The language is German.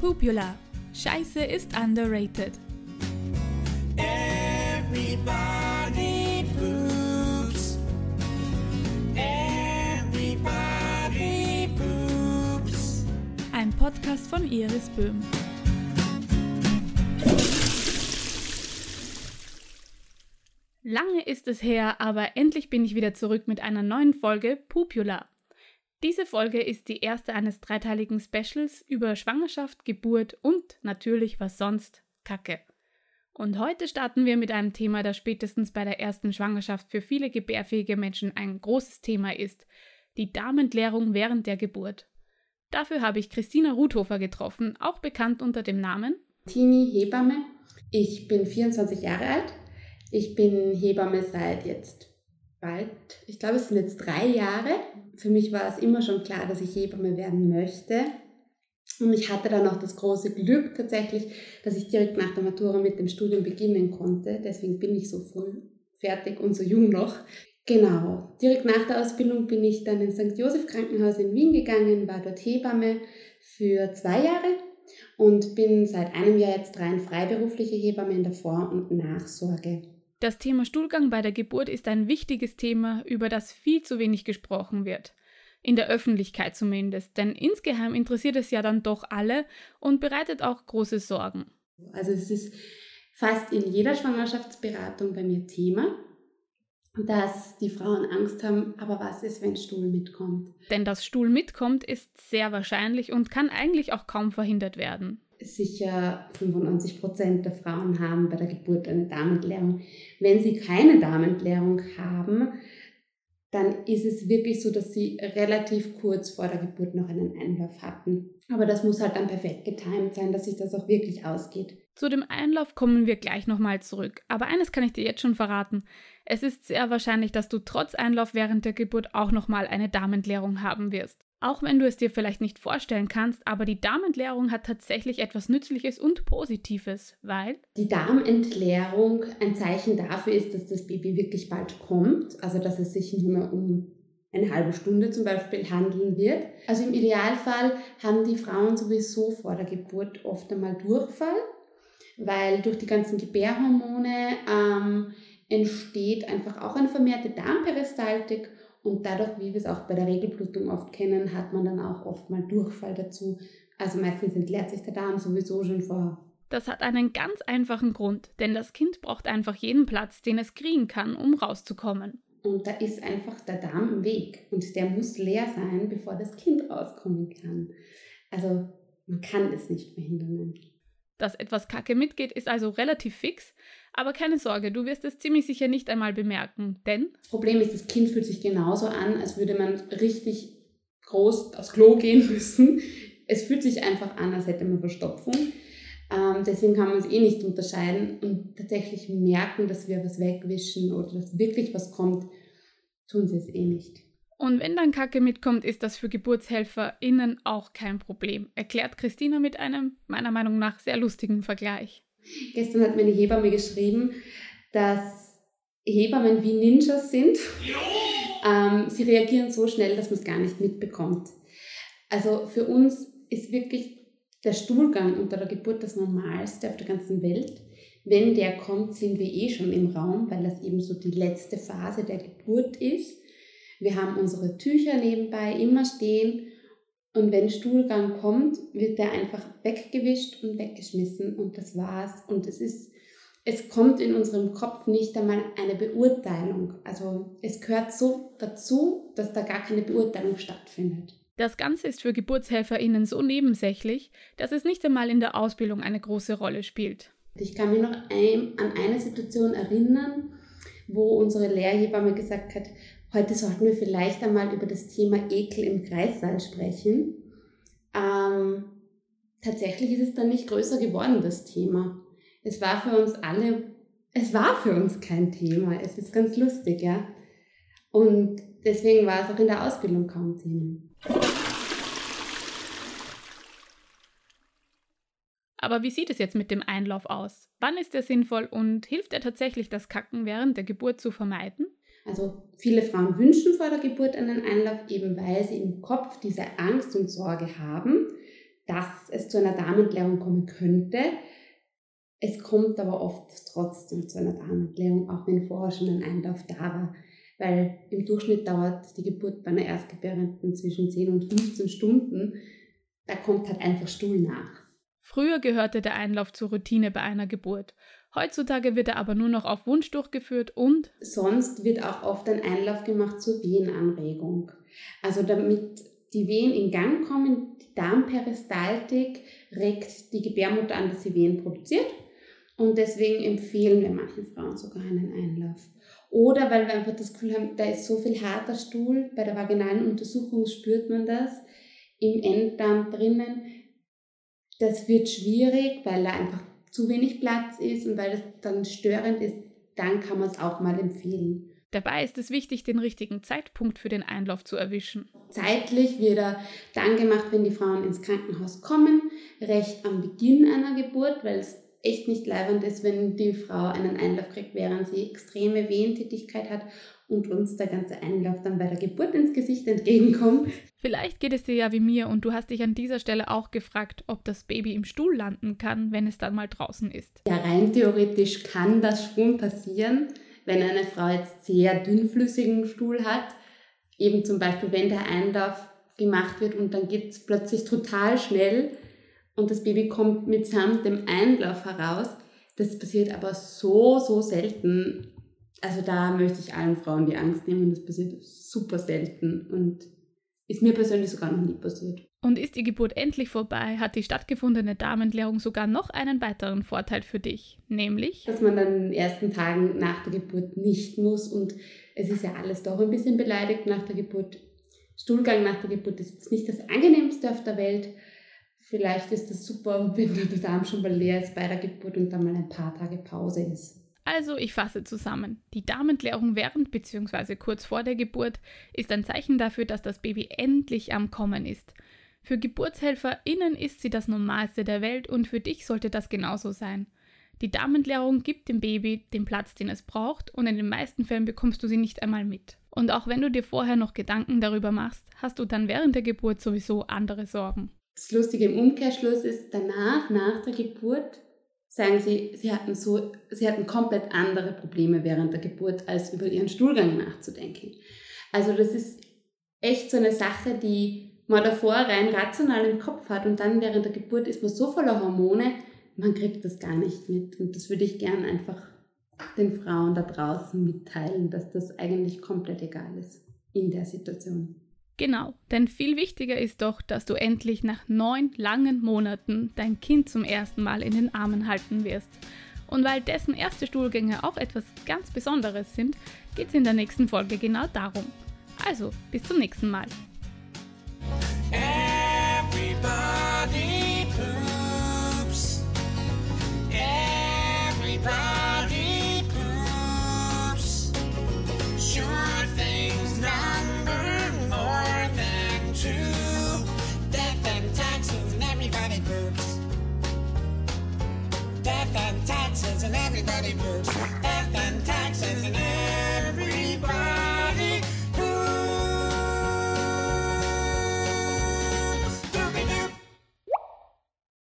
Pupula. Scheiße ist underrated. Everybody poops. Everybody poops. Ein Podcast von Iris Böhm. Lange ist es her, aber endlich bin ich wieder zurück mit einer neuen Folge Pupula. Diese Folge ist die erste eines dreiteiligen Specials über Schwangerschaft, Geburt und natürlich was sonst Kacke. Und heute starten wir mit einem Thema, das spätestens bei der ersten Schwangerschaft für viele gebärfähige Menschen ein großes Thema ist: die Darmentleerung während der Geburt. Dafür habe ich Christina Ruthofer getroffen, auch bekannt unter dem Namen Tini Hebamme. Ich bin 24 Jahre alt. Ich bin Hebamme seit jetzt bald, ich glaube, es sind jetzt drei Jahre. Für mich war es immer schon klar, dass ich Hebamme werden möchte. Und ich hatte dann auch das große Glück tatsächlich, dass ich direkt nach der Matura mit dem Studium beginnen konnte. Deswegen bin ich so früh fertig und so jung noch. Genau, direkt nach der Ausbildung bin ich dann ins St. Josef Krankenhaus in Wien gegangen, war dort Hebamme für zwei Jahre und bin seit einem Jahr jetzt rein freiberufliche Hebamme in der Vor- und Nachsorge. Das Thema Stuhlgang bei der Geburt ist ein wichtiges Thema, über das viel zu wenig gesprochen wird. In der Öffentlichkeit zumindest, denn insgeheim interessiert es ja dann doch alle und bereitet auch große Sorgen. Also es ist fast in jeder Schwangerschaftsberatung bei mir Thema, dass die Frauen Angst haben, aber was ist, wenn Stuhl mitkommt? Denn dass Stuhl mitkommt, ist sehr wahrscheinlich und kann eigentlich auch kaum verhindert werden sicher 95 Prozent der Frauen haben bei der Geburt eine Darmentleerung. Wenn sie keine Darmentleerung haben, dann ist es wirklich so, dass sie relativ kurz vor der Geburt noch einen Einlauf hatten. Aber das muss halt dann perfekt getimt sein, dass sich das auch wirklich ausgeht. Zu dem Einlauf kommen wir gleich nochmal zurück. Aber eines kann ich dir jetzt schon verraten. Es ist sehr wahrscheinlich, dass du trotz Einlauf während der Geburt auch nochmal eine Darmentleerung haben wirst. Auch wenn du es dir vielleicht nicht vorstellen kannst, aber die Darmentleerung hat tatsächlich etwas Nützliches und Positives, weil die Darmentleerung ein Zeichen dafür ist, dass das Baby wirklich bald kommt, also dass es sich nur mehr um eine halbe Stunde zum Beispiel handeln wird. Also im Idealfall haben die Frauen sowieso vor der Geburt oft einmal Durchfall, weil durch die ganzen Gebärhormone ähm, entsteht einfach auch eine vermehrte Darmperistaltik und dadurch, wie wir es auch bei der Regelblutung oft kennen, hat man dann auch oft mal Durchfall dazu. Also meistens entleert sich der Darm sowieso schon vorher. Das hat einen ganz einfachen Grund, denn das Kind braucht einfach jeden Platz, den es kriegen kann, um rauszukommen. Und da ist einfach der Darm im Weg und der muss leer sein, bevor das Kind rauskommen kann. Also man kann es nicht verhindern. Dass etwas Kacke mitgeht, ist also relativ fix, aber keine Sorge, du wirst es ziemlich sicher nicht einmal bemerken, denn das Problem ist, das Kind fühlt sich genauso an, als würde man richtig groß aufs Klo gehen müssen. Es fühlt sich einfach an, als hätte man Verstopfung. Ähm, deswegen kann man es eh nicht unterscheiden und tatsächlich merken, dass wir was wegwischen oder dass wirklich was kommt, tun sie es eh nicht. Und wenn dann Kacke mitkommt, ist das für GeburtshelferInnen auch kein Problem, erklärt Christina mit einem, meiner Meinung nach, sehr lustigen Vergleich. Gestern hat mir eine Hebamme geschrieben, dass Hebammen wie Ninjas sind. Ähm, sie reagieren so schnell, dass man es gar nicht mitbekommt. Also für uns ist wirklich der Stuhlgang unter der Geburt das Normalste auf der ganzen Welt. Wenn der kommt, sind wir eh schon im Raum, weil das eben so die letzte Phase der Geburt ist. Wir haben unsere Tücher nebenbei immer stehen und wenn Stuhlgang kommt, wird der einfach weggewischt und weggeschmissen und das war's. Und es ist, es kommt in unserem Kopf nicht einmal eine Beurteilung. Also es gehört so dazu, dass da gar keine Beurteilung stattfindet. Das Ganze ist für GeburtshelferInnen so nebensächlich, dass es nicht einmal in der Ausbildung eine große Rolle spielt. Ich kann mich noch ein, an eine Situation erinnern, wo unsere Lehrhebamme gesagt hat, Heute sollten wir vielleicht einmal über das Thema Ekel im Kreissaal sprechen. Ähm, tatsächlich ist es dann nicht größer geworden, das Thema. Es war für uns alle, es war für uns kein Thema. Es ist ganz lustig, ja. Und deswegen war es auch in der Ausbildung kaum Thema. Aber wie sieht es jetzt mit dem Einlauf aus? Wann ist er sinnvoll und hilft er tatsächlich, das Kacken während der Geburt zu vermeiden? Also viele Frauen wünschen vor der Geburt einen Einlauf, eben weil sie im Kopf diese Angst und Sorge haben, dass es zu einer Darmentleerung kommen könnte. Es kommt aber oft trotzdem zu einer Darmentleerung, auch wenn vorher schon ein Einlauf da war. Weil im Durchschnitt dauert die Geburt bei einer Erstgebärenden zwischen 10 und 15 Stunden. Da kommt halt einfach Stuhl nach. Früher gehörte der Einlauf zur Routine bei einer Geburt. Heutzutage wird er aber nur noch auf Wunsch durchgeführt und Sonst wird auch oft ein Einlauf gemacht zur Wehenanregung. Also damit die Wehen in Gang kommen, die Darmperistaltik regt die Gebärmutter an, dass sie Wehen produziert. Und deswegen empfehlen wir manchen Frauen sogar einen Einlauf. Oder weil wir einfach das Gefühl haben, da ist so viel harter Stuhl, bei der vaginalen Untersuchung spürt man das, im Enddarm drinnen. Das wird schwierig, weil da einfach zu wenig Platz ist und weil das dann störend ist, dann kann man es auch mal empfehlen. dabei ist es wichtig, den richtigen Zeitpunkt für den Einlauf zu erwischen. Zeitlich wird er dann gemacht, wenn die Frauen ins Krankenhaus kommen, recht am Beginn einer Geburt, weil es echt nicht leibend ist, wenn die Frau einen Einlauf kriegt, während sie extreme Wehentätigkeit hat und uns der ganze Einlauf dann bei der Geburt ins Gesicht entgegenkommt. Vielleicht geht es dir ja wie mir und du hast dich an dieser Stelle auch gefragt, ob das Baby im Stuhl landen kann, wenn es dann mal draußen ist. Ja, rein theoretisch kann das schon passieren, wenn eine Frau jetzt sehr dünnflüssigen Stuhl hat. Eben zum Beispiel, wenn der Einlauf gemacht wird und dann geht es plötzlich total schnell und das Baby kommt mitsamt dem Einlauf heraus. Das passiert aber so, so selten. Also da möchte ich allen Frauen die Angst nehmen. Das passiert super selten und ist mir persönlich sogar noch nie passiert. Und ist die Geburt endlich vorbei, hat die stattgefundene Darmentleerung sogar noch einen weiteren Vorteil für dich, nämlich Dass man dann in den ersten Tagen nach der Geburt nicht muss und es ist ja alles doch ein bisschen beleidigt nach der Geburt. Stuhlgang nach der Geburt ist jetzt nicht das angenehmste auf der Welt. Vielleicht ist das super, wenn der Darm schon mal leer ist bei der Geburt und dann mal ein paar Tage Pause ist. Also, ich fasse zusammen. Die Darmentleerung während bzw. kurz vor der Geburt ist ein Zeichen dafür, dass das Baby endlich am Kommen ist. Für GeburtshelferInnen ist sie das Normalste der Welt und für dich sollte das genauso sein. Die Darmentleerung gibt dem Baby den Platz, den es braucht und in den meisten Fällen bekommst du sie nicht einmal mit. Und auch wenn du dir vorher noch Gedanken darüber machst, hast du dann während der Geburt sowieso andere Sorgen. Das Lustige im Umkehrschluss ist, danach, nach der Geburt, sagen sie, sie hatten, so, sie hatten komplett andere Probleme während der Geburt, als über ihren Stuhlgang nachzudenken. Also das ist echt so eine Sache, die man davor rein rational im Kopf hat und dann während der Geburt ist man so voller Hormone, man kriegt das gar nicht mit. Und das würde ich gern einfach den Frauen da draußen mitteilen, dass das eigentlich komplett egal ist in der Situation. Genau, denn viel wichtiger ist doch, dass du endlich nach neun langen Monaten dein Kind zum ersten Mal in den Armen halten wirst. Und weil dessen erste Stuhlgänge auch etwas ganz Besonderes sind, geht es in der nächsten Folge genau darum. Also, bis zum nächsten Mal. everybody poops. Death and taxes and everybody poops. Death and taxes and everybody